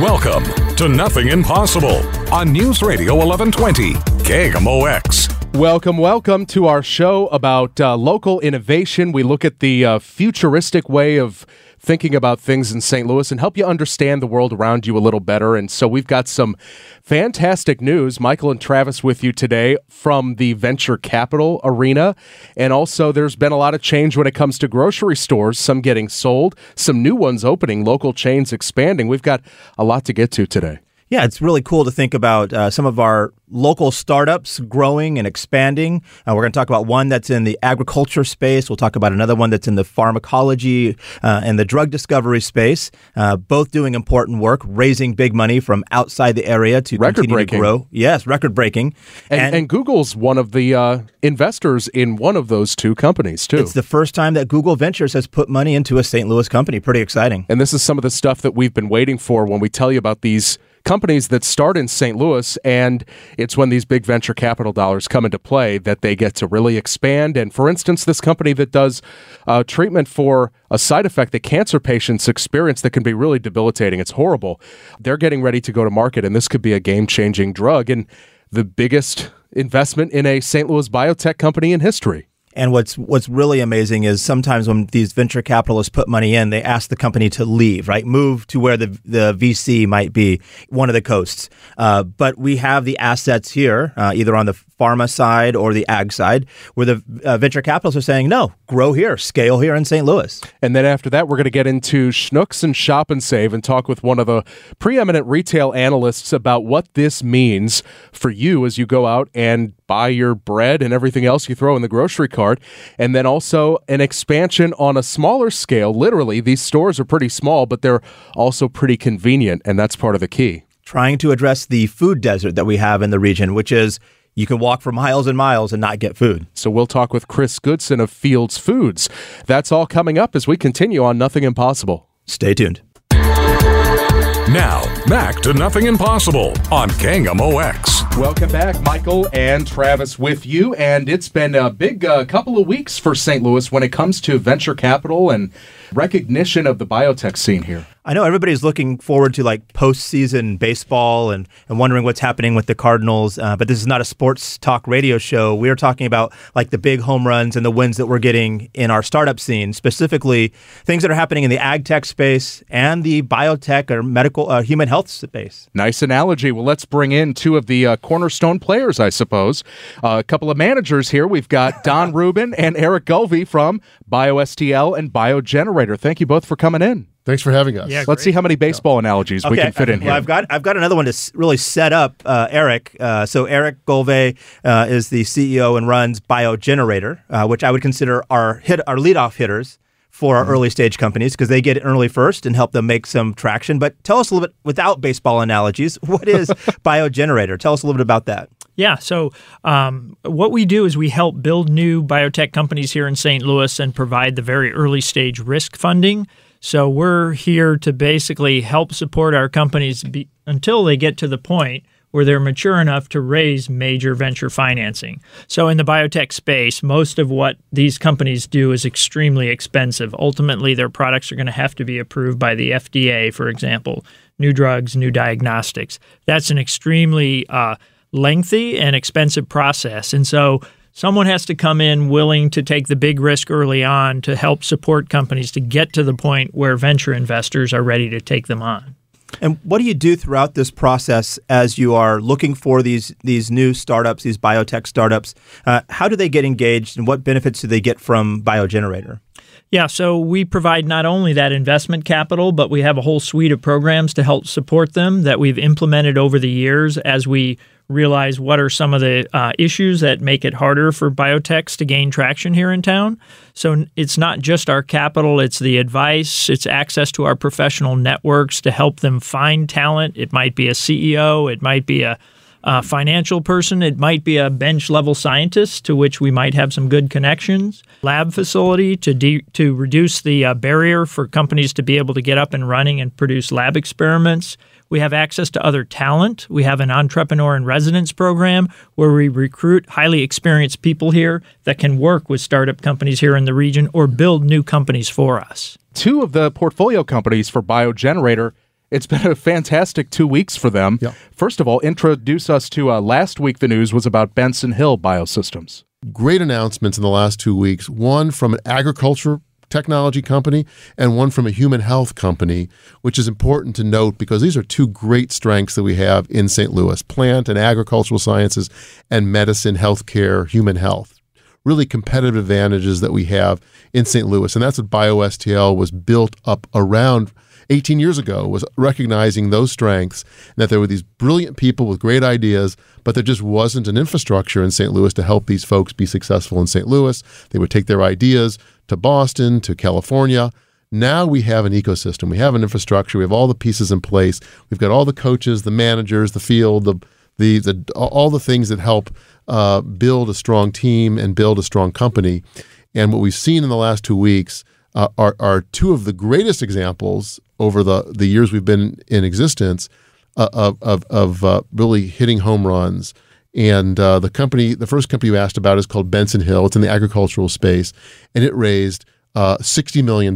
Welcome to Nothing Impossible on News Radio 1120 KMOX. Welcome, welcome to our show about uh, local innovation. We look at the uh, futuristic way of thinking about things in St. Louis and help you understand the world around you a little better. And so we've got some fantastic news. Michael and Travis with you today from the venture capital arena. And also, there's been a lot of change when it comes to grocery stores, some getting sold, some new ones opening, local chains expanding. We've got a lot to get to today. Yeah, it's really cool to think about uh, some of our local startups growing and expanding. Uh, we're going to talk about one that's in the agriculture space. We'll talk about another one that's in the pharmacology uh, and the drug discovery space. Uh, both doing important work, raising big money from outside the area to record continue breaking. to grow. Yes, record breaking. And, and, and Google's one of the uh, investors in one of those two companies too. It's the first time that Google Ventures has put money into a St. Louis company. Pretty exciting. And this is some of the stuff that we've been waiting for when we tell you about these companies that start in St. Louis, and it's when these big venture capital dollars come into play that they get to really expand. And for instance, this company that does uh, treatment for a side effect that cancer patients experience that can be really debilitating, it's horrible. They're getting ready to go to market, and this could be a game changing drug and the biggest investment in a St. Louis biotech company in history. And what's what's really amazing is sometimes when these venture capitalists put money in, they ask the company to leave, right, move to where the the VC might be, one of the coasts. Uh, but we have the assets here, uh, either on the pharma side or the ag side, where the uh, venture capitalists are saying, no, grow here, scale here in St. Louis. And then after that, we're going to get into Schnucks and Shop and Save and talk with one of the preeminent retail analysts about what this means for you as you go out and buy your bread and everything else you throw in the grocery cart. And then also an expansion on a smaller scale. Literally, these stores are pretty small, but they're also pretty convenient. And that's part of the key. Trying to address the food desert that we have in the region, which is you can walk for miles and miles and not get food. So we'll talk with Chris Goodson of Fields Foods. That's all coming up as we continue on Nothing Impossible. Stay tuned. Now, back to Nothing Impossible on KMOX. Welcome back, Michael and Travis with you. And it's been a big uh, couple of weeks for St. Louis when it comes to venture capital and recognition of the biotech scene here. I know everybody's looking forward to like postseason baseball and, and wondering what's happening with the Cardinals, uh, but this is not a sports talk radio show. We're talking about like the big home runs and the wins that we're getting in our startup scene, specifically things that are happening in the ag tech space and the biotech or medical uh, human health space. Nice analogy. Well, let's bring in two of the uh, cornerstone players, I suppose. Uh, a couple of managers here. We've got Don Rubin and Eric Gulve from BioSTL and BioGenerator. Thank you both for coming in. Thanks for having us. Yeah, Let's see how many baseball analogies okay. we can fit in well, here. I've got I've got another one to really set up uh, Eric. Uh, so Eric Gulve uh, is the CEO and runs BioGenerator, uh, which I would consider our hit our leadoff hitters for our mm-hmm. early stage companies because they get it early first and help them make some traction. But tell us a little bit without baseball analogies. What is BioGenerator? Tell us a little bit about that. Yeah. So, um, what we do is we help build new biotech companies here in St. Louis and provide the very early stage risk funding so we're here to basically help support our companies be, until they get to the point where they're mature enough to raise major venture financing. So in the biotech space, most of what these companies do is extremely expensive. Ultimately, their products are going to have to be approved by the FDA, for example, new drugs, new diagnostics. That's an extremely uh, lengthy and expensive process. And so someone has to come in willing to take the big risk early on to help support companies to get to the point where venture investors are ready to take them on. And what do you do throughout this process as you are looking for these these new startups, these biotech startups? Uh, how do they get engaged, and what benefits do they get from BioGenerator? Yeah, so we provide not only that investment capital, but we have a whole suite of programs to help support them that we've implemented over the years as we realize what are some of the uh, issues that make it harder for biotechs to gain traction here in town. So it's not just our capital, it's the advice, it's access to our professional networks to help them find talent. It might be a CEO, it might be a a financial person. It might be a bench level scientist to which we might have some good connections. Lab facility to de- to reduce the uh, barrier for companies to be able to get up and running and produce lab experiments. We have access to other talent. We have an entrepreneur in residence program where we recruit highly experienced people here that can work with startup companies here in the region or build new companies for us. Two of the portfolio companies for BioGenerator it's been a fantastic two weeks for them. Yeah. First of all, introduce us to uh, last week. The news was about Benson Hill Biosystems. Great announcements in the last two weeks. One from an agriculture technology company and one from a human health company, which is important to note because these are two great strengths that we have in St. Louis plant and agricultural sciences and medicine, healthcare, human health. Really competitive advantages that we have in St. Louis. And that's what BioSTL was built up around 18 years ago was recognizing those strengths and that there were these brilliant people with great ideas, but there just wasn't an infrastructure in St. Louis to help these folks be successful in St. Louis. They would take their ideas to Boston, to California. Now we have an ecosystem. We have an infrastructure. We have all the pieces in place. We've got all the coaches, the managers, the field, the the, the all the things that help uh, build a strong team and build a strong company. And what we've seen in the last two weeks uh, are, are two of the greatest examples over the, the years we've been in existence uh, of, of, of uh, really hitting home runs. And uh, the company, the first company you asked about is called Benson Hill. It's in the agricultural space, and it raised uh, $60 million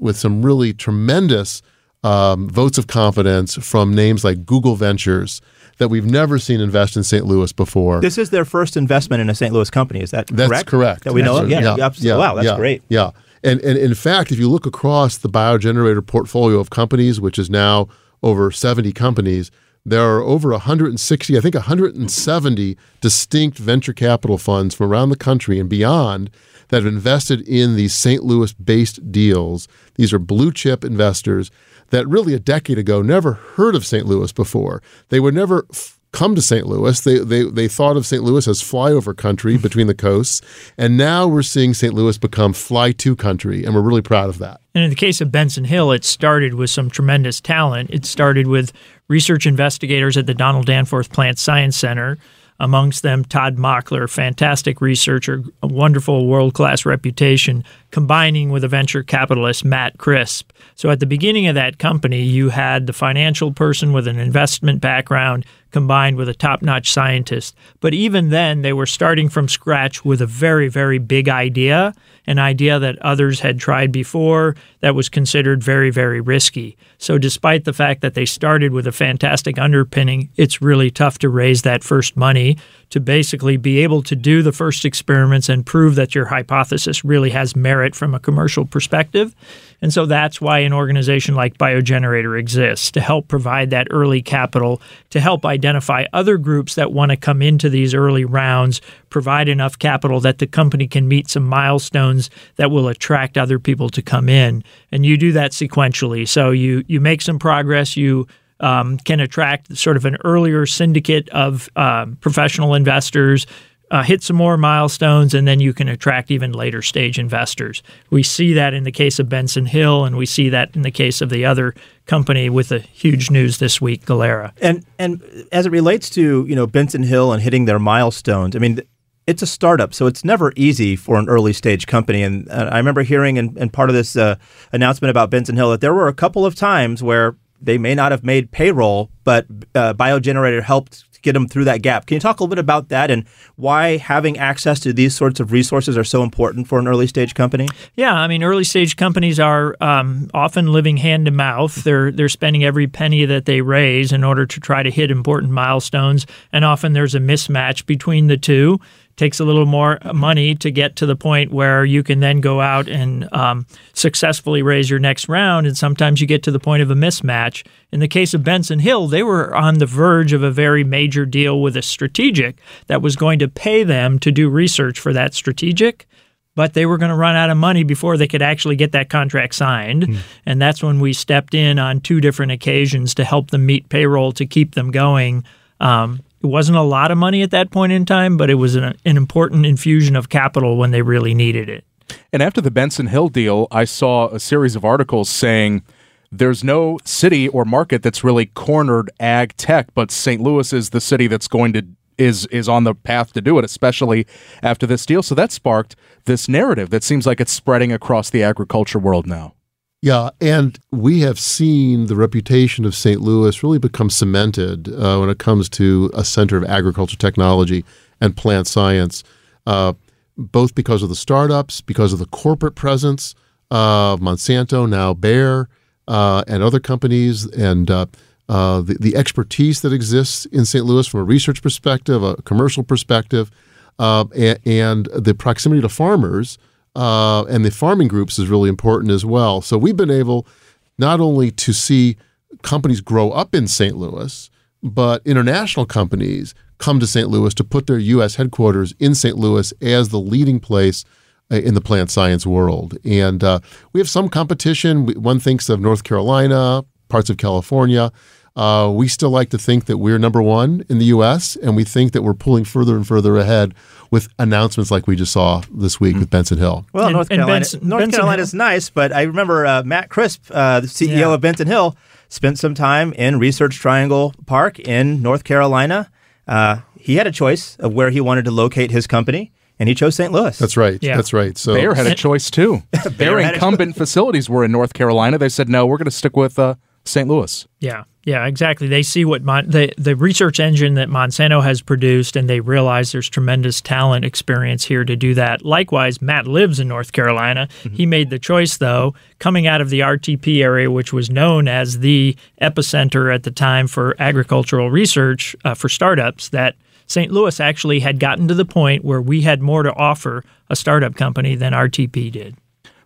with some really tremendous um, votes of confidence from names like Google Ventures that we've never seen invest in St. Louis before. This is their first investment in a St. Louis company. Is that That's correct? correct. That we know of? That's Yeah. right. absolutely. wow, that's yeah, great. Yeah. And, and in fact, if you look across the biogenerator portfolio of companies, which is now over 70 companies, there are over 160, I think 170 distinct venture capital funds from around the country and beyond that have invested in these St. Louis based deals. These are blue chip investors that really a decade ago never heard of St. Louis before. They were never f- come to St. Louis. They, they, they thought of St. Louis as flyover country between the coasts. And now we're seeing St. Louis become fly to country. And we're really proud of that. And in the case of Benson Hill, it started with some tremendous talent. It started with research investigators at the Donald Danforth Plant Science Center amongst them Todd Mockler, fantastic researcher, a wonderful world class reputation, combining with a venture capitalist, Matt Crisp. So at the beginning of that company, you had the financial person with an investment background combined with a top notch scientist. But even then, they were starting from scratch with a very, very big idea, an idea that others had tried before that was considered very, very risky. So, despite the fact that they started with a fantastic underpinning, it's really tough to raise that first money to basically be able to do the first experiments and prove that your hypothesis really has merit from a commercial perspective. And so that's why an organization like BioGenerator exists to help provide that early capital, to help identify other groups that want to come into these early rounds, provide enough capital that the company can meet some milestones that will attract other people to come in. And you do that sequentially. So you you make some progress, you um, can attract sort of an earlier syndicate of um, professional investors uh, hit some more milestones, and then you can attract even later stage investors. We see that in the case of Benson Hill, and we see that in the case of the other company with the huge news this week, Galera. And and as it relates to you know Benson Hill and hitting their milestones, I mean. It's a startup, so it's never easy for an early stage company. And uh, I remember hearing in, in part of this uh, announcement about Benson Hill that there were a couple of times where they may not have made payroll, but uh, BioGenerator helped get them through that gap. Can you talk a little bit about that and why having access to these sorts of resources are so important for an early stage company? Yeah, I mean, early stage companies are um, often living hand to mouth. They're they're spending every penny that they raise in order to try to hit important milestones, and often there's a mismatch between the two takes a little more money to get to the point where you can then go out and um, successfully raise your next round. And sometimes you get to the point of a mismatch. In the case of Benson Hill, they were on the verge of a very major deal with a strategic that was going to pay them to do research for that strategic but they were going to run out of money before they could actually get that contract signed. Mm. And that's when we stepped in on two different occasions to help them meet payroll to keep them going. Um, it wasn't a lot of money at that point in time, but it was an, an important infusion of capital when they really needed it. And after the Benson Hill deal, I saw a series of articles saying there's no city or market that's really cornered ag tech, but St. Louis is the city that's going to is is on the path to do it, especially after this deal. So that sparked this narrative that seems like it's spreading across the agriculture world now. Yeah, and we have seen the reputation of St. Louis really become cemented uh, when it comes to a center of agriculture technology and plant science, uh, both because of the startups, because of the corporate presence of Monsanto, now Bayer, uh, and other companies, and uh, uh, the, the expertise that exists in St. Louis from a research perspective, a commercial perspective, uh, and, and, the proximity to farmers uh, and the farming groups is really important as well. So we've been able not only to see companies grow up in St. Louis, but international companies come to St. Louis to put their U.S. headquarters in St. Louis as the leading place uh, in the plant science world. And uh, we have some competition. One thinks of North Carolina, parts of California. Uh, we still like to think that we're number one in the U.S., and we think that we're pulling further and further ahead with announcements like we just saw this week mm. with Benson Hill. Well, and, North Carolina, Benson, North Benson Carolina is nice, but I remember uh, Matt Crisp, uh, the CEO yeah. of Benson Hill, spent some time in Research Triangle Park in North Carolina. Uh, he had a choice of where he wanted to locate his company and he chose St. Louis. That's right. Yeah. That's right. So Bayer had a choice too. Their incumbent facilities were in North Carolina. They said no, we're going to stick with uh, St. Louis. Yeah. Yeah, exactly. They see what Mon- the the research engine that Monsanto has produced, and they realize there's tremendous talent experience here to do that. Likewise, Matt lives in North Carolina. Mm-hmm. He made the choice, though, coming out of the RTP area, which was known as the epicenter at the time for agricultural research uh, for startups, that St. Louis actually had gotten to the point where we had more to offer a startup company than RTP did.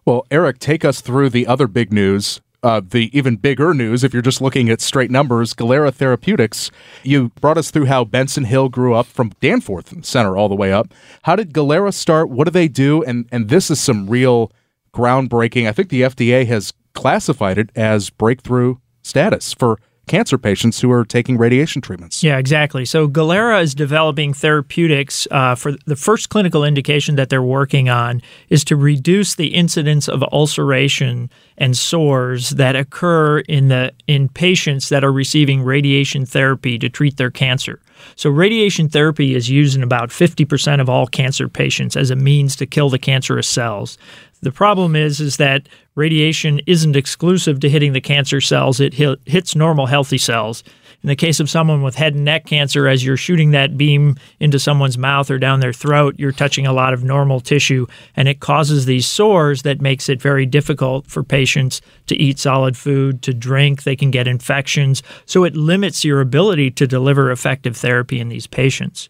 Well, Eric, take us through the other big news uh, the even bigger news, if you're just looking at straight numbers, Galera Therapeutics, you brought us through how Benson Hill grew up from Danforth Center all the way up. How did Galera start? What do they do? And and this is some real groundbreaking. I think the FDA has classified it as breakthrough status for cancer patients who are taking radiation treatments. Yeah, exactly. So Galera is developing therapeutics uh, for the first clinical indication that they're working on is to reduce the incidence of ulceration and sores that occur in the in patients that are receiving radiation therapy to treat their cancer. So radiation therapy is used in about 50% of all cancer patients as a means to kill the cancerous cells. The problem is is that radiation isn't exclusive to hitting the cancer cells. It hits normal healthy cells. In the case of someone with head and neck cancer, as you're shooting that beam into someone's mouth or down their throat, you're touching a lot of normal tissue, and it causes these sores that makes it very difficult for patients to eat solid food, to drink. They can get infections. So it limits your ability to deliver effective therapy in these patients.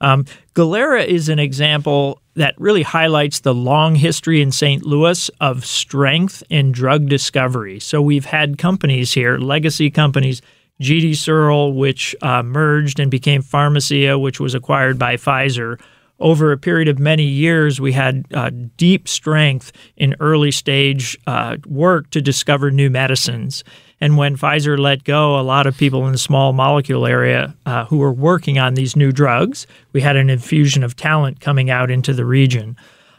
Um, Galera is an example that really highlights the long history in St. Louis of strength in drug discovery. So we've had companies here, legacy companies, GD Searle, which uh, merged and became Pharmacia, which was acquired by Pfizer. Over a period of many years, we had uh, deep strength in early stage uh, work to discover new medicines. And when Pfizer let go, a lot of people in the small molecule area uh, who were working on these new drugs, we had an infusion of talent coming out into the region.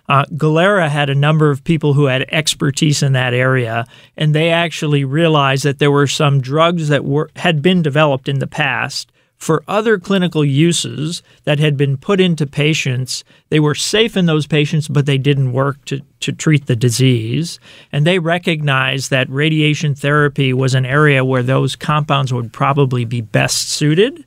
Uh, Galera had a number of people who had expertise in that area, and they actually realized that there were some drugs that were had been developed in the past for other clinical uses that had been put into patients. They were safe in those patients, but they didn't work to, to treat the disease. And they recognized that radiation therapy was an area where those compounds would probably be best suited.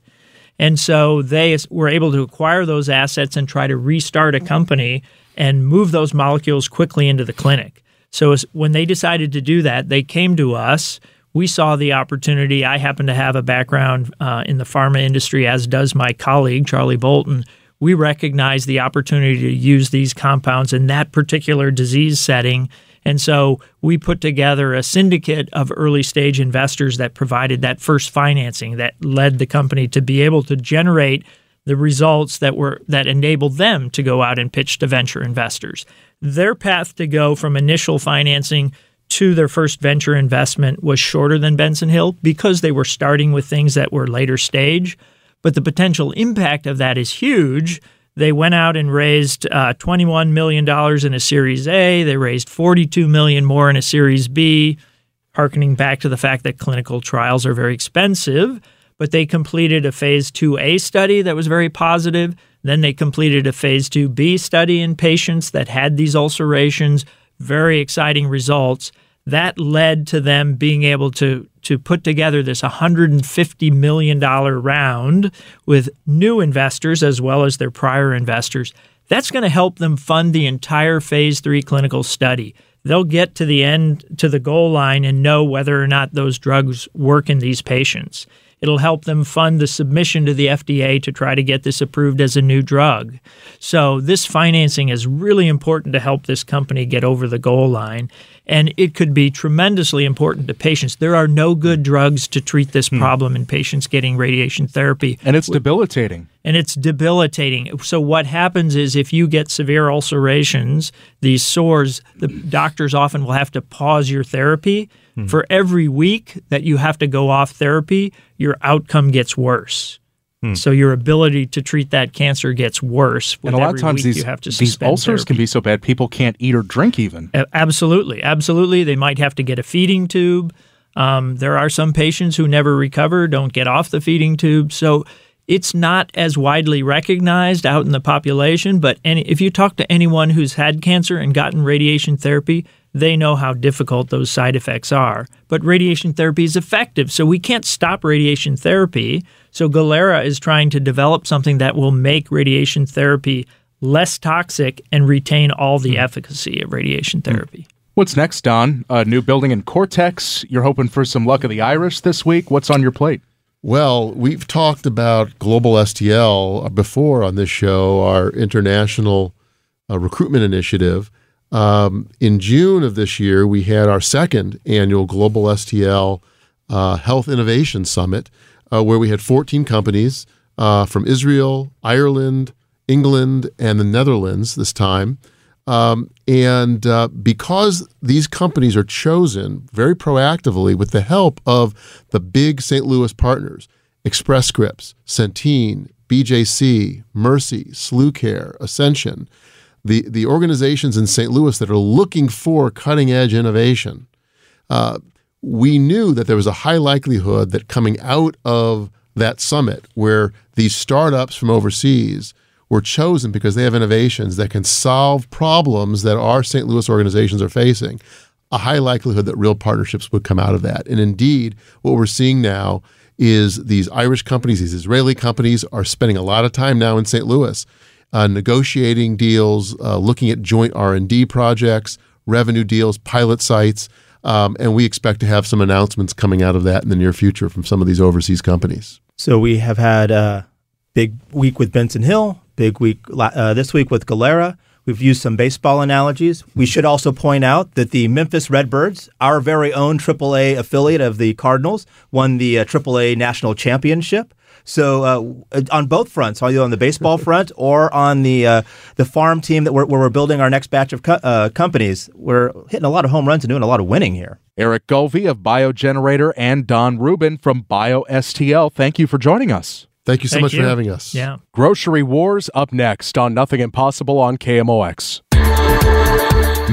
And so they were able to acquire those assets and try to restart a company and move those molecules quickly into the clinic. So when they decided to do that, they came to us. We saw the opportunity. I happen to have a background uh, in the pharma industry, as does my colleague, Charlie Bolton. We recognize the opportunity to use these compounds in that particular disease setting. And so we put together a syndicate of early stage investors that provided that first financing that led the company to be able to generate the results that were that enabled them to go out and pitch to venture investors. Their path to go from initial financing to their first venture investment was shorter than Benson Hill because they were starting with things that were later stage. but the potential impact of that is huge. They went out and raised uh, $21 million in a Series A. They raised 42 million more in a Series B, harkening back to the fact that clinical trials are very expensive. But they completed a Phase 2A study that was very positive. Then they completed a Phase 2B study in patients that had these ulcerations. Very exciting results that led to them being able to to put together this 150 million dollar round with new investors as well as their prior investors. That's going to help them fund the entire phase 3 clinical study. They'll get to the end to the goal line and know whether or not those drugs work in these patients. It'll help them fund the submission to the FDA to try to get this approved as a new drug. So, this financing is really important to help this company get over the goal line. And it could be tremendously important to patients. There are no good drugs to treat this hmm. problem in patients getting radiation therapy. And it's debilitating. And it's debilitating. So, what happens is if you get severe ulcerations, these sores, the doctors often will have to pause your therapy Hmm. For every week that you have to go off therapy, your outcome gets worse. Hmm. So your ability to treat that cancer gets worse. and a lot of times these, these ulcers therapy. can be so bad people can't eat or drink even. absolutely, absolutely. They might have to get a feeding tube. Um, there are some patients who never recover, don't get off the feeding tube. So it's not as widely recognized out in the population. But any, if you talk to anyone who's had cancer and gotten radiation therapy, they know how difficult those side effects are. But radiation therapy is effective, so we can't stop radiation therapy. So Galera is trying to develop something that will make radiation therapy less toxic and retain all the hmm. efficacy of radiation hmm. therapy. What's next, Don? A new building in Cortex. You're hoping for some luck of the Irish this week. What's on your plate? Well, we've talked about Global STL before on this show, our international uh, recruitment initiative. Um, in June of this year, we had our second annual Global STL uh, Health Innovation Summit, uh, where we had 14 companies uh, from Israel, Ireland, England, and the Netherlands this time. Um, and uh, because these companies are chosen very proactively with the help of the big St. Louis partners, Express Scripts, Centene, BJC, Mercy, SluCare, Ascension, the the organizations in St. Louis that are looking for cutting edge innovation, uh, we knew that there was a high likelihood that coming out of that summit, where these startups from overseas were chosen because they have innovations that can solve problems that our St. Louis organizations are facing, a high likelihood that real partnerships would come out of that. And indeed, what we're seeing now is these Irish companies, these Israeli companies are spending a lot of time now in St. Louis uh, negotiating deals, uh, looking at joint R and D projects, revenue deals, pilot sites, um, and we expect to have some announcements coming out of that in the near future from some of these overseas companies. So we have had a big week with Benson Hill, big week uh, this week with Galera. We've used some baseball analogies. We should also point out that the Memphis Redbirds, our very own AAA affiliate of the Cardinals, won the uh, AAA National Championship. So uh, on both fronts, either on the baseball front or on the uh, the farm team that we're, where we're building our next batch of co- uh, companies, we're hitting a lot of home runs and doing a lot of winning here. Eric Gulve of BioGenerator and Don Rubin from BioSTL. Thank you for joining us. Thank you so Thank much you. for having us. Yeah. Grocery Wars up next on Nothing Impossible on KMOX.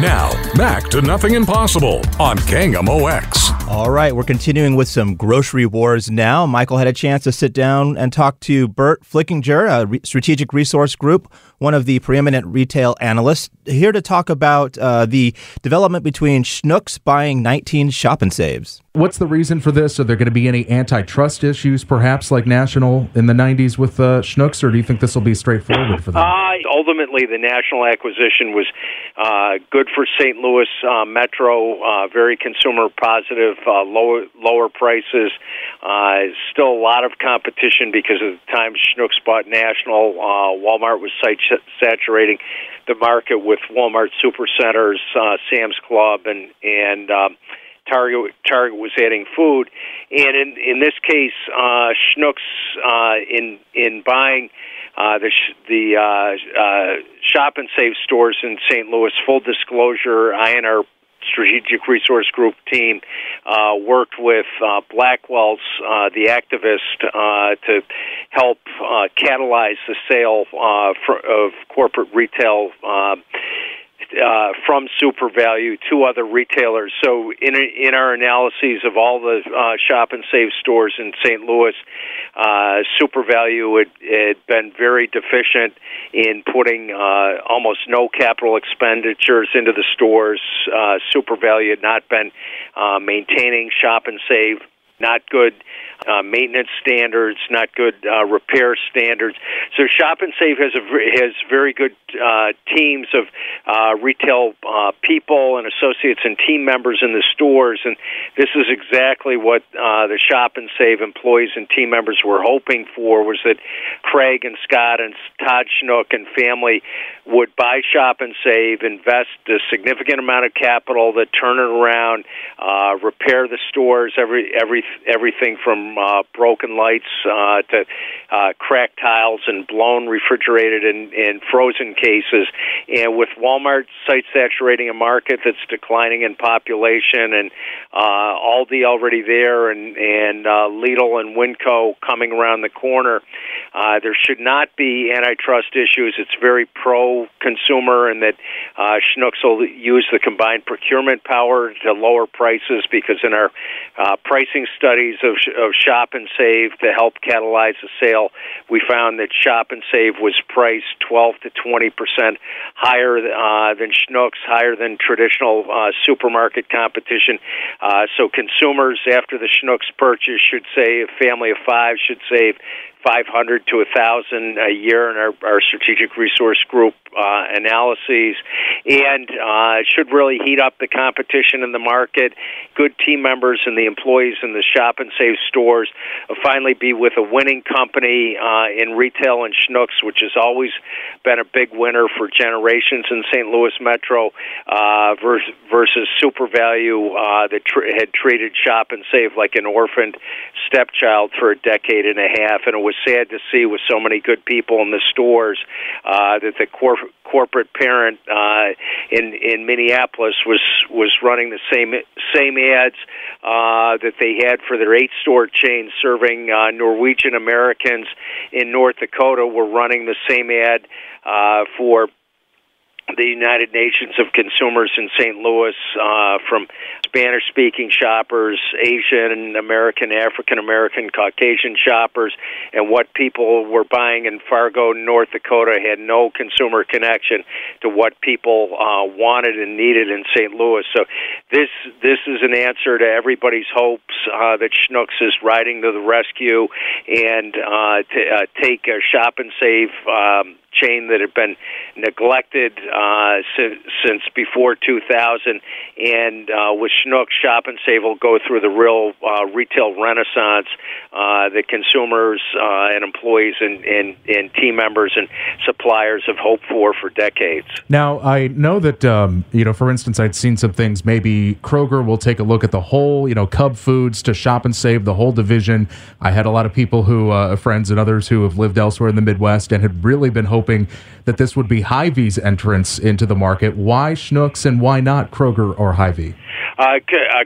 Now, back to Nothing Impossible on KMOX. All right, we're continuing with some grocery wars now. Michael had a chance to sit down and talk to Burt Flickinger, a re- strategic resource group, one of the preeminent retail analysts, here to talk about uh, the development between Schnucks buying 19 shop and saves. What's the reason for this? Are there going to be any antitrust issues, perhaps like National in the 90s with uh, Schnucks, or do you think this will be straightforward for them? Uh, ultimately, the National acquisition was uh, good for St. Louis uh, Metro, uh, very consumer positive, uh, lower lower prices. Uh, still a lot of competition because of the time Schnucks bought National. Uh, Walmart was site saturating the market with Walmart supercenters, uh, Sam's Club, and and um, Target Target was adding food, and in in this case, uh, Schnucks uh, in in buying uh, the the uh, uh, shop and save stores in St. Louis. Full disclosure, I and our Strategic Resource Group team uh, worked with uh, Blackwell's, uh, the activist, uh, to help uh, catalyze the sale uh, for, of corporate retail. Uh, from SuperValu to other retailers. So, in in our analyses of all the uh, shop and save stores in St. Louis, uh, SuperValu had, had been very deficient in putting uh, almost no capital expenditures into the stores. Uh, SuperValu had not been uh, maintaining shop and save not good uh, maintenance standards, not good uh, repair standards. So Shop and Save has a has very good uh, teams of uh, retail uh, people and associates and team members in the stores, and this is exactly what uh, the Shop and Save employees and team members were hoping for. Was that Craig and Scott and Todd Schnuck and family would buy Shop and Save, invest a significant amount of capital to turn it around, repair the stores, every every everything from uh, broken lights uh, to uh, cracked tiles and blown refrigerated and, and frozen cases. And with Walmart site saturating a market that's declining in population, and uh, Aldi already there, and and uh, Lidl and Winco coming around the corner, uh, there should not be antitrust issues. It's very pro consumer, and that uh, Schnucks will use the combined procurement power to lower prices because in our uh, pricing studies of, of Shop and Save to help catalyze the sale, we found that Shop and Save was priced 12 to 20 percent higher uh, than Schnucks, higher than traditional uh, supermarket competition. Uh, so consumers, after the Schnucks purchase, should save. A family of five should save 500 to 1,000 a year in our, our strategic resource group uh, analyses, and uh, should really heat up the competition in the market. Good team members and the employees in the shop and save stores will finally be with a winning company uh, in retail and Schnucks, which has always been a big winner for generations in St. Louis Metro, uh, versus, versus SuperValu uh, that tr- had treated shop and save like an orphaned stepchild for a decade and a half, and it was sad to see with so many good people in the stores uh, that the cor- corporate parent uh, in in Minneapolis was was running the same same ads uh, that they had for their eight store chain serving uh, Norwegian Americans in North Dakota. Were running the same ad uh, for the United Nations of Consumers in St. Louis uh, from Spanish speaking shoppers, Asian American, African American, Caucasian shoppers, and what people were buying in Fargo, North Dakota had no consumer connection to what people uh, wanted and needed in St. Louis. So this this is an answer to everybody's hopes uh, that Schnucks is riding to the rescue and uh, to uh, take a shop and save um, chain that had been neglected uh, since, since before 2000. And uh, with Schnuck, Shop and Save will go through the real uh, retail renaissance uh, that consumers uh, and employees and, and, and team members and suppliers have hoped for for decades. Now, I know that, um, you know, for instance, I'd seen some things. Maybe Kroger will take a look at the whole, you know, Cub Foods to Shop and Save, the whole division. I had a lot of people who, uh, friends and others who have lived elsewhere in the Midwest and had really been hoping that this would be Hy-Vee's entrance into the market. Why Schnucks and why not Kroger or Hy-Vee? Uh, uh,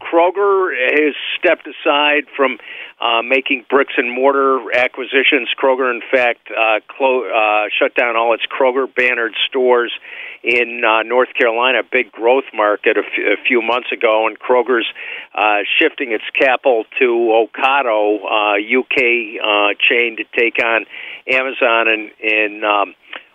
Kroger has stepped aside from uh, making bricks and mortar acquisitions. Kroger, in fact, uh, clo- uh, shut down all its Kroger bannered stores in uh, North Carolina, a big growth market, a, f- a few months ago, and Kroger's uh, shifting its capital to Ocado, uh, UK uh, chain, to take on Amazon and in. Um,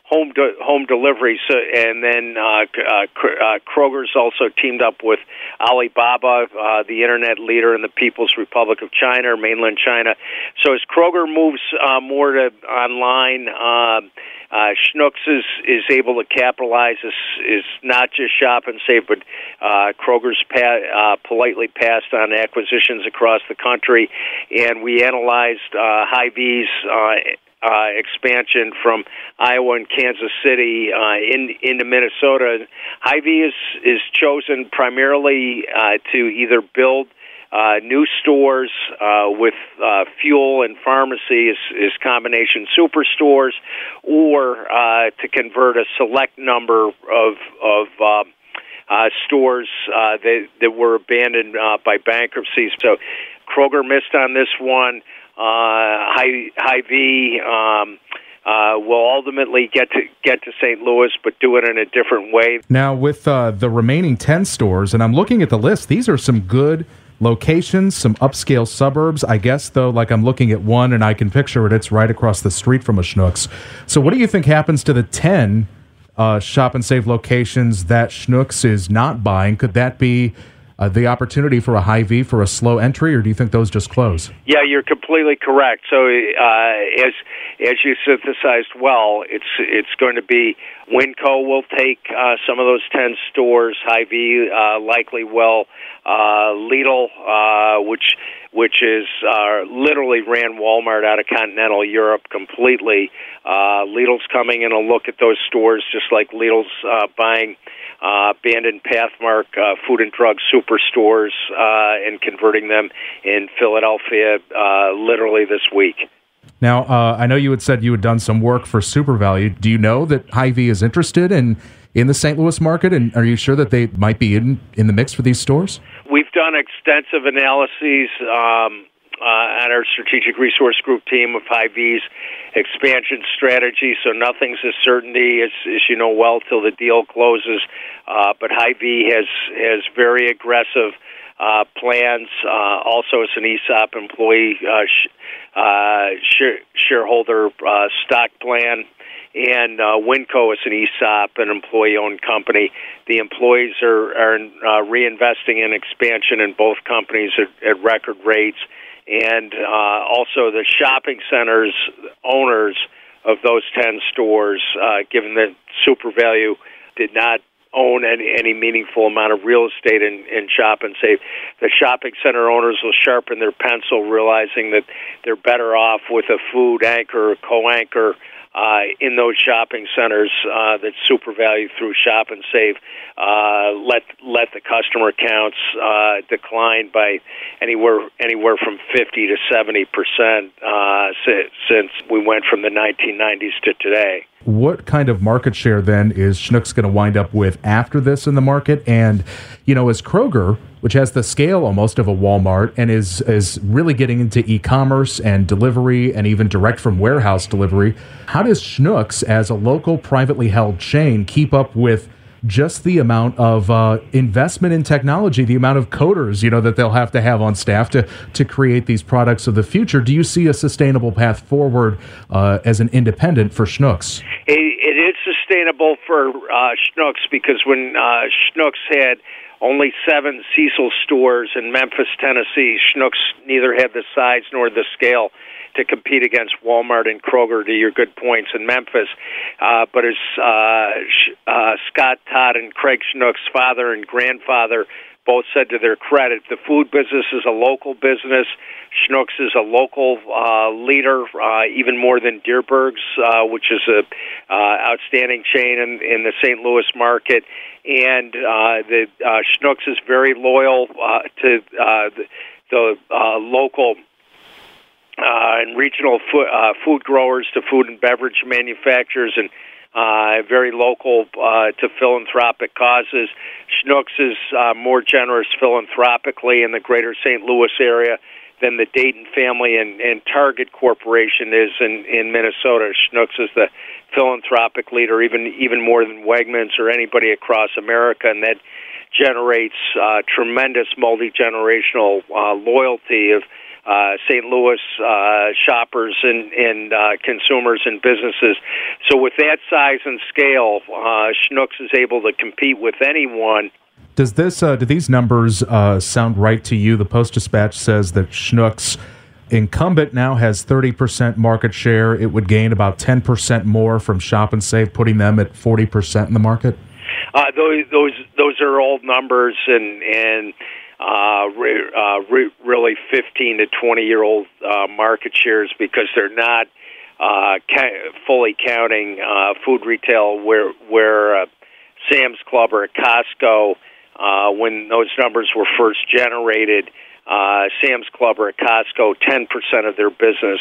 home de- home delivery. So, and then uh, uh, uh, Kroger's also teamed up with Alibaba, uh, the internet leader in the People's Republic of China, mainland China. So as Kroger moves uh, more to online. Uh, uh, Schnucks is is able to capitalize. Is is not just shop and save, but uh, Kroger's pa- uh, politely passed on acquisitions across the country, and we analyzed uh, Hy-Vee's uh, uh, expansion from Iowa and Kansas City uh, in, into Minnesota. Hy-Vee is is chosen primarily uh, to either build uh, new stores uh, with uh, fuel and pharmacy is, is combination superstores, or uh, to convert a select number of of uh, uh, stores uh, that that were abandoned uh, by bankruptcies. So Kroger missed on this one. Uh, High Hy-Vee. Um, uh, will ultimately get to get to St. Louis, but do it in a different way. Now, with uh, the remaining ten stores, and I'm looking at the list, these are some good locations, some upscale suburbs. I guess though, like I'm looking at one, and I can picture it. It's right across the street from a Schnucks. So, what do you think happens to the ten uh, shop and save locations that Schnucks is not buying? Could that be uh, the opportunity for a Hy-Vee for a slow entry, or do you think those just close? Yeah, you're completely correct. So uh, as as you synthesized well, it's it's going to be Winco will take uh, some of those ten stores. Hy-Vee uh, likely will. Uh, Lidl, uh, which which is literally ran Walmart out of continental Europe completely. Lidl's coming in a look at those stores, just like Lidl's buying uh, abandoned Pathmark uh, food and drug superstores uh, and converting them in Philadelphia uh, literally this week. Now, uh, I know you had said you had done some work for SuperValu. Do you know that Hy-Vee is interested in in the St. Louis market, and are you sure that they might be in in the mix for these stores? We've done extensive analyses. Um, uh, on our strategic resource group team of Hy-Vee's expansion strategy. So nothing's a certainty, as, as you know well, till the deal closes. Uh, but Hy-Vee has has very aggressive uh, plans. Uh, also, it's an ESOP employee uh, sh- uh, sh- shareholder uh, stock plan. And uh, Winco is an ESOP, an employee-owned company. The employees are, are uh, reinvesting in expansion in both companies at, at record rates and uh, also the shopping centers owners of those 10 stores, uh, given that SuperValu did not own any, any meaningful amount of real estate in, in shop and save. The shopping center owners will sharpen their pencil, realizing that they're better off with a food anchor co-anchor uh, in those shopping centers uh, that SuperValu through Shop and Save uh, let let the customer counts uh, decline by anywhere anywhere from fifty to seventy percent uh, since we went from the 1990s to today what kind of market share then is Schnucks going to wind up with after this in the market? And, you know, as Kroger, which has the scale almost of a Walmart and is is really getting into e-commerce and delivery and even direct from warehouse delivery, how does Schnucks as a local privately held chain keep up with just the amount of uh, investment in technology, the amount of coders, you know, that they'll have to have on staff to to create these products of the future. Do you see a sustainable path forward uh, as an independent for Schnucks? it, it is sustainable for uh, Schnucks because when uh, Schnucks had only seven Seessel stores in Memphis, Tennessee, Schnucks neither had the size nor the scale to compete against Walmart and Kroger. To your good points in Memphis, uh, but as uh, uh, Scott Todd and Craig Schnucks' father and grandfather both said to their credit, the food business is a local business. Schnucks is a local uh, leader, uh, even more than Dierberg's, uh, which is a uh, outstanding chain in, in the St. Louis market. And uh, the uh, Schnucks is very loyal uh, to uh, the, the uh, local uh, and regional food, uh, food growers to food and beverage manufacturers and uh, very local uh, to philanthropic causes. Schnucks is uh, more generous philanthropically in the greater St. Louis area than the Dayton family and, and Target Corporation is in, in Minnesota. Schnucks is the philanthropic leader, even even more than Wegmans or anybody across America, and that generates uh, tremendous multi generational uh, loyalty of uh, St. Louis uh, shoppers and, and uh, consumers and businesses. So, with that size and scale, uh, Schnucks is able to compete with anyone. Does this uh, do these numbers uh, sound right to you? The Post Dispatch says that Schnucks incumbent now has 30% market share. It would gain about 10% more from Shop and Save, putting them at 40% in the market. Uh, those those those are old numbers, and and uh, re, uh, re, really 15 to 20 year old uh, market shares because they're not uh, ca- fully counting uh, food retail where where uh, Sam's Club or Costco uh, when those numbers were first generated. Uh, Sam's Club or Costco, 10% of their business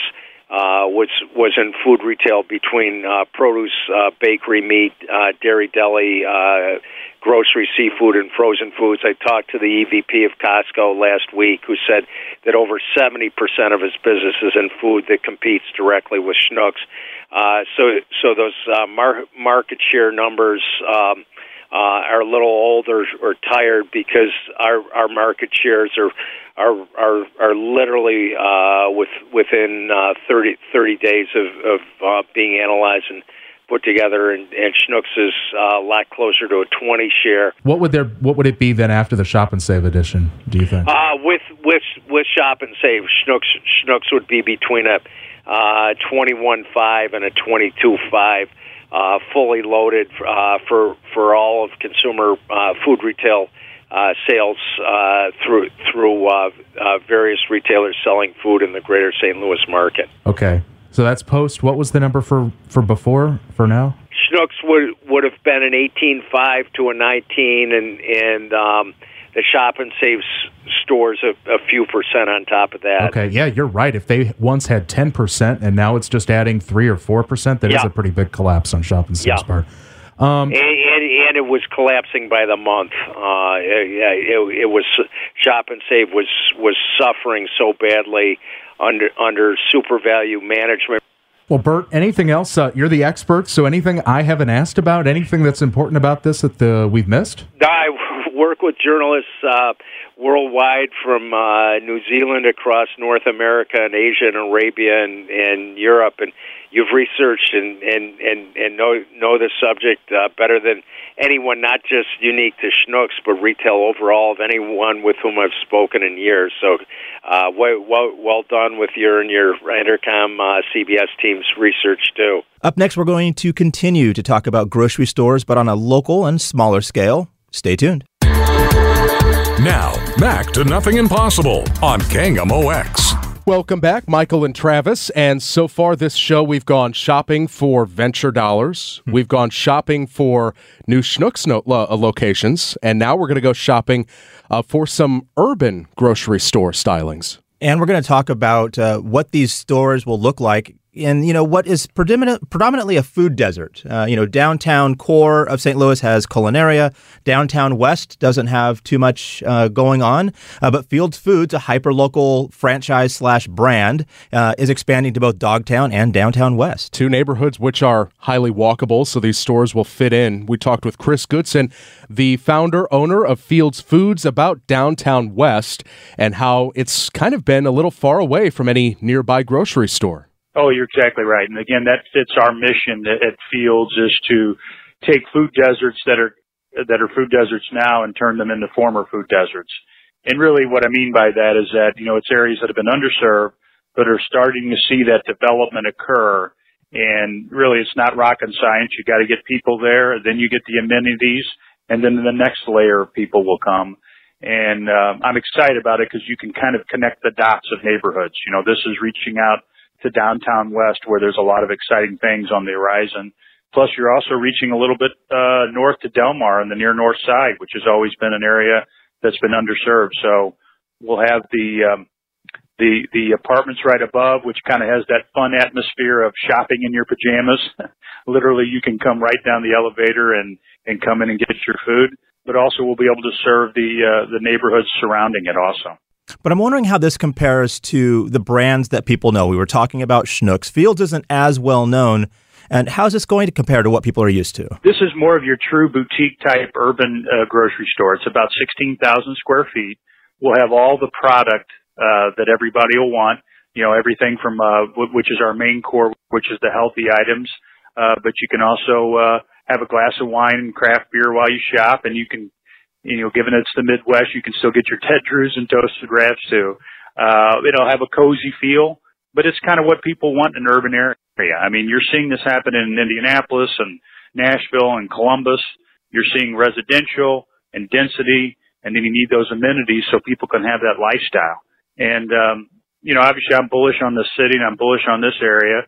uh, was was in food retail between uh, produce, uh, bakery, meat, uh, dairy, deli, uh, grocery, seafood, and frozen foods. I talked to the EVP of Costco last week, who said that over 70% of his business is in food that competes directly with Schnucks. Uh, so, so those uh, mar- market share numbers. Um, uh, are a little old or, or tired because our our market shares are are are, are literally uh, with within uh, 30, 30 days of, of uh, being analyzed and put together, and, and Schnucks is uh, a lot closer to a twenty share. What would there what would it be then after the Shop and Save edition? Do you think? Uh, with with with Shop and Save, Schnucks Schnucks would be between a uh, twenty one five and a twenty two five uh, fully loaded uh, for for all of consumer uh, food retail uh, sales uh, through through uh, uh, various retailers selling food in the Greater St. Louis market. Okay, so that's post. What was the number for for before for now? Schnucks would would have been an eighteen five to a nineteen, and and um, the shop and save stores a, a, few percent on top of that. Okay, yeah, you're right. If they once had ten percent and now it's just adding three or four percent, that yeah. is a pretty big collapse on shop and save's yeah. part. Um, and, and, and, it was collapsing by the month. Uh, it, it, it was shop and save was was suffering so badly under under SuperValu management. Well, Burt, anything else? Uh, you're the expert, so anything I haven't asked about, anything that's important about this that the, we've missed? I work with journalists uh, worldwide from uh, New Zealand across North America and Asia and Arabia and, and Europe, and you've researched and and and, and know know the subject uh, better than anyone, not just unique to Schnucks, but retail overall of anyone with whom I've spoken in years. So, uh, well, well, well done with your and your Entercom uh, CBS team's research too. Up next, we're going to continue to talk about grocery stores, but on a local and smaller scale. Stay tuned. Now, back to Nothing Impossible on KMOX. Welcome back, Michael and Travis. And so far this show, we've gone shopping for venture dollars. Hmm. We've gone shopping for new Schnucks no- lo- uh, locations. And now we're going to go shopping uh, for some urban grocery store stylings. And we're going to talk about uh, what these stores will look like in you know what is predominant, predominantly a food desert. Uh, you know, downtown core of St. Louis has Culinaria. Downtown West doesn't have too much uh, going on, uh, but Fields Foods, a hyper-local franchise slash brand, uh, is expanding to both Dogtown and Downtown West. Two neighborhoods which are highly walkable, so these stores will fit in. We talked with Chris Goodson, the founder owner of Fields Foods, about Downtown West and how it's kind of been a little far away from any nearby grocery store. Oh, you're exactly right. And again, that fits our mission at Fields is to take food deserts that are that are food deserts now and turn them into former food deserts. And really what I mean by that is that, you know, it's areas that have been underserved, but are starting to see that development occur. And really it's not rocket science. You got to get people there. Then you get the amenities and then the next layer of people will come. And um, I'm excited about it because you can kind of connect the dots of neighborhoods. You know, this is reaching out to downtown West where there's a lot of exciting things on the horizon. Plus, you're also reaching a little bit uh, north to Delmar on the near north side, which has always been an area that's been underserved. So we'll have the um, the the apartments right above, which kind of has that fun atmosphere of shopping in your pajamas. Literally, you can come right down the elevator and and come in and get your food. But also, we'll be able to serve the uh, the neighborhoods surrounding it also. But I'm wondering how this compares to the brands that people know. We were talking about Schnucks. Fields isn't as well known. And how's this going to compare to what people are used to? This is more of your true boutique type urban uh, grocery store. It's about 16,000 square feet. We'll have all the product uh, that everybody will want. You know, everything from uh, which is our main core, which is the healthy items. Uh, but you can also uh, have a glass of wine and craft beer while you shop, and you can you know, given it's the Midwest, you can still get your Ted Drewes and toasted wraps too. Uh, it'll have a cozy feel, but it's kind of what people want in an urban area. I mean, you're seeing this happen in Indianapolis and Nashville and Columbus. You're seeing residential and density, and then you need those amenities so people can have that lifestyle. And, um, you know, obviously I'm bullish on the city and I'm bullish on this area.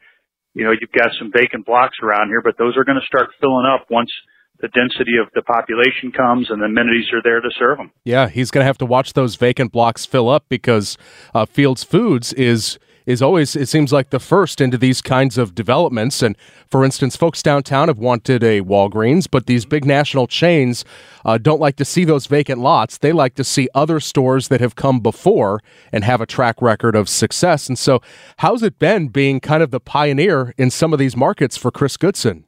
You know, you've got some vacant blocks around here, but those are going to start filling up once the density of the population comes and the amenities are there to serve them. Yeah, he's going to have to watch those vacant blocks fill up because uh, Fields Foods is is always, it seems like, the first into these kinds of developments. And for instance, folks downtown have wanted a Walgreens, but these big national chains uh, don't like to see those vacant lots. They like to see other stores that have come before and have a track record of success. And so, how's it been being kind of the pioneer in some of these markets for Chris Goodson?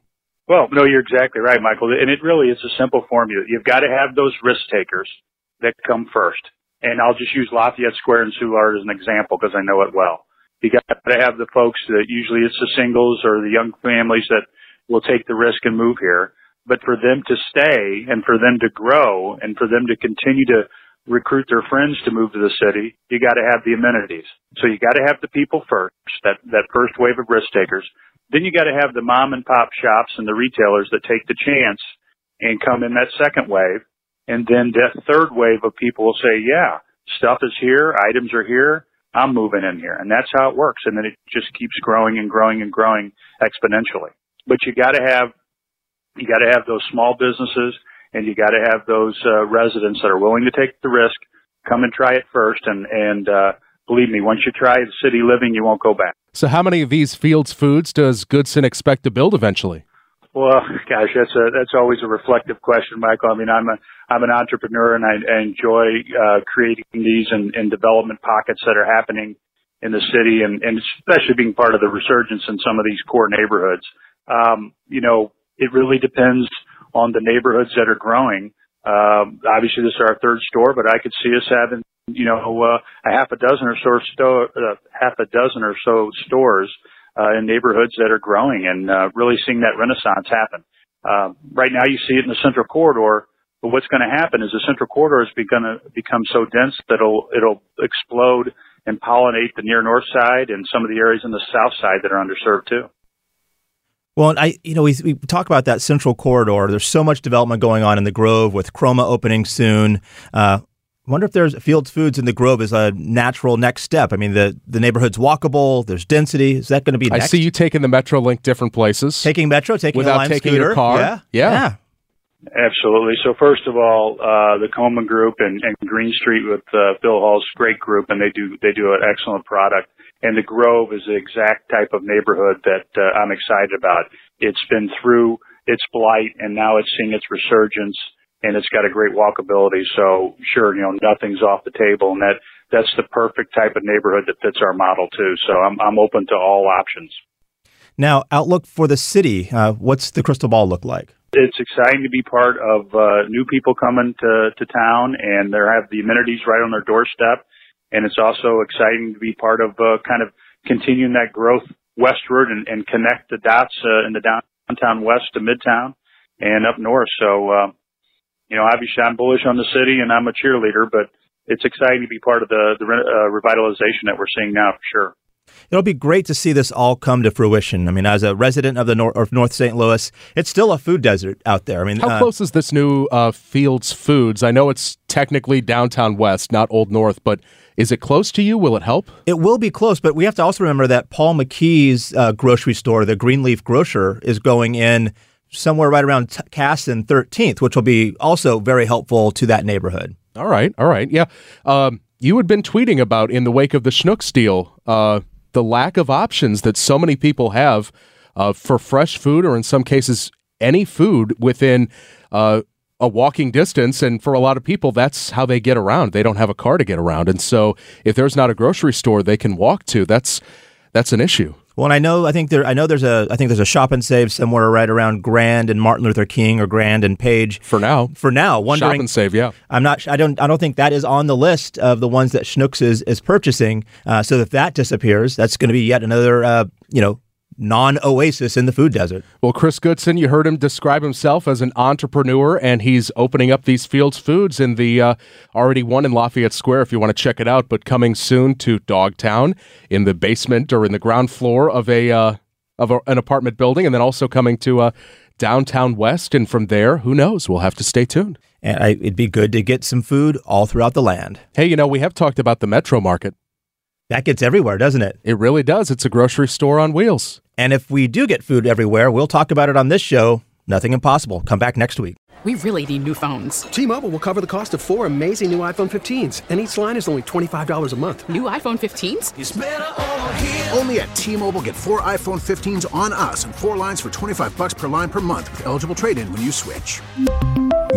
Well, no, you're exactly right, Michael. And it really is a simple formula. You've got to have those risk takers that come first. And I'll just use Lafayette Square and Soulard as an example because I know it well. You got to have the folks that usually it's the singles or the young families that will take the risk and move here. But for them to stay and for them to grow and for them to continue to recruit their friends to move to the city, you got to have the amenities. So you got to have the people first, that, that first wave of risk takers. Then you got to have the mom and pop shops and the retailers that take the chance and come in that second wave. And then that third wave of people will say, yeah, stuff is here, items are here, I'm moving in here. And that's how it works. And then it just keeps growing and growing and growing exponentially. But you gotta have, you gotta have those small businesses and you gotta have those uh, residents that are willing to take the risk, come and try it first. And, and, uh, believe me, once you try city living, you won't go back. So, how many of these Fields Foods does Goodson expect to build eventually? Well, gosh, that's a that's always a reflective question, Michael. I mean, I'm a I'm an entrepreneur and I, I enjoy uh, creating these and, and development pockets that are happening in the city, and, and especially being part of the resurgence in some of these core neighborhoods. Um, you know, it really depends on the neighborhoods that are growing. Um, obviously, this is our third store, but I could see us having you know uh, a half a dozen or so sto- uh, half a dozen or so stores uh, in neighborhoods that are growing and uh, really seeing that renaissance happen. Uh, right now, you see it in the central corridor, but what's going to happen is the central corridor is going to become so dense that it'll it'll explode and pollinate the near north side and some of the areas in the south side that are underserved too. Well, I you know we, we talk about that central corridor. There's so much development going on in the Grove with Chroma opening soon. Uh, I wonder if there's Fields Foods in the Grove is a natural next step. I mean, the, the neighborhood's walkable. There's density. Is that going to be? Next? I see you taking the Metrolink different places. Taking Metro, taking without taking scooter. your car. Yeah, yeah. yeah. Absolutely. So first of all, uh, the Koman Group and, and Green Street with uh, Phil Hulse's great group, and they do they do an excellent product. And the Grove is the exact type of neighborhood that uh, I'm excited about. It's been through its blight, and now it's seeing its resurgence and it's got a great walkability. So sure, you know, nothing's off the table and that, that's the perfect type of neighborhood that fits our model too. So I'm, I'm open to all options. Now, outlook for the city. Uh, what's the crystal ball look like? It's exciting to be part of uh, new people coming to, to town and they have the amenities right on their doorstep. And it's also exciting to be part of uh, kind of continuing that growth westward and, and connect the dots uh, in the downtown west to midtown and up north. So, uh, you know, obviously I'm bullish on the city and I'm a cheerleader, but it's exciting to be part of the, the uh, revitalization that we're seeing now for sure. It'll be great to see this all come to fruition. I mean, as a resident of the nor- of North St. Louis, it's still a food desert out there. I mean, how uh, close is this new uh, Fields Foods? I know it's technically downtown West, not Old North, but is it close to you? Will it help? It will be close, but we have to also remember that Paul McKee's uh, grocery store, the Greenleaf Grocer, is going in somewhere right around t- Cass and 13th, which will be also very helpful to that neighborhood. All right, all right, yeah. Um, you had been tweeting about in the wake of the Schnucks deal uh, the lack of options that so many people have uh, for fresh food, or in some cases, any food within uh, a walking distance. And for a lot of people, that's how they get around. They don't have a car to get around, and so if there's not a grocery store they can walk to, that's that's an issue. Well, and I know I think there I know there's a I think there's a shop and save somewhere right around Grand and Martin Luther King or Grand and Page for now. For now, wondering shop and save, yeah. I'm not I don't I don't think that is on the list of the ones that Schnucks is is purchasing. Uh, so if that disappears, that's going to be yet another uh, you know non oasis in the food desert. Well, Chris Goodson, you heard him describe himself as an entrepreneur, and he's opening up these Fields Foods in the uh, already one in Lafayette Square if you want to check it out, but coming soon to Dogtown in the basement or in the ground floor of a uh, of a, an apartment building, and then also coming to uh, downtown West, and from there, who knows? We'll have to stay tuned. And I, it'd be good to get some food all throughout the land. Hey, you know, we have talked about the Metro Market. That gets everywhere, doesn't it? It really does. It's a grocery store on wheels. And if we do get food everywhere, we'll talk about it on this show nothing impossible. Come back next week. We really need new phones. T-Mobile will cover the cost of four amazing new iPhone 15s, and each line is only $25 a month. New iPhone 15s? Only at T-Mobile get four iPhone 15s on us and four lines for 25 bucks per line per month with eligible trade-in when you switch.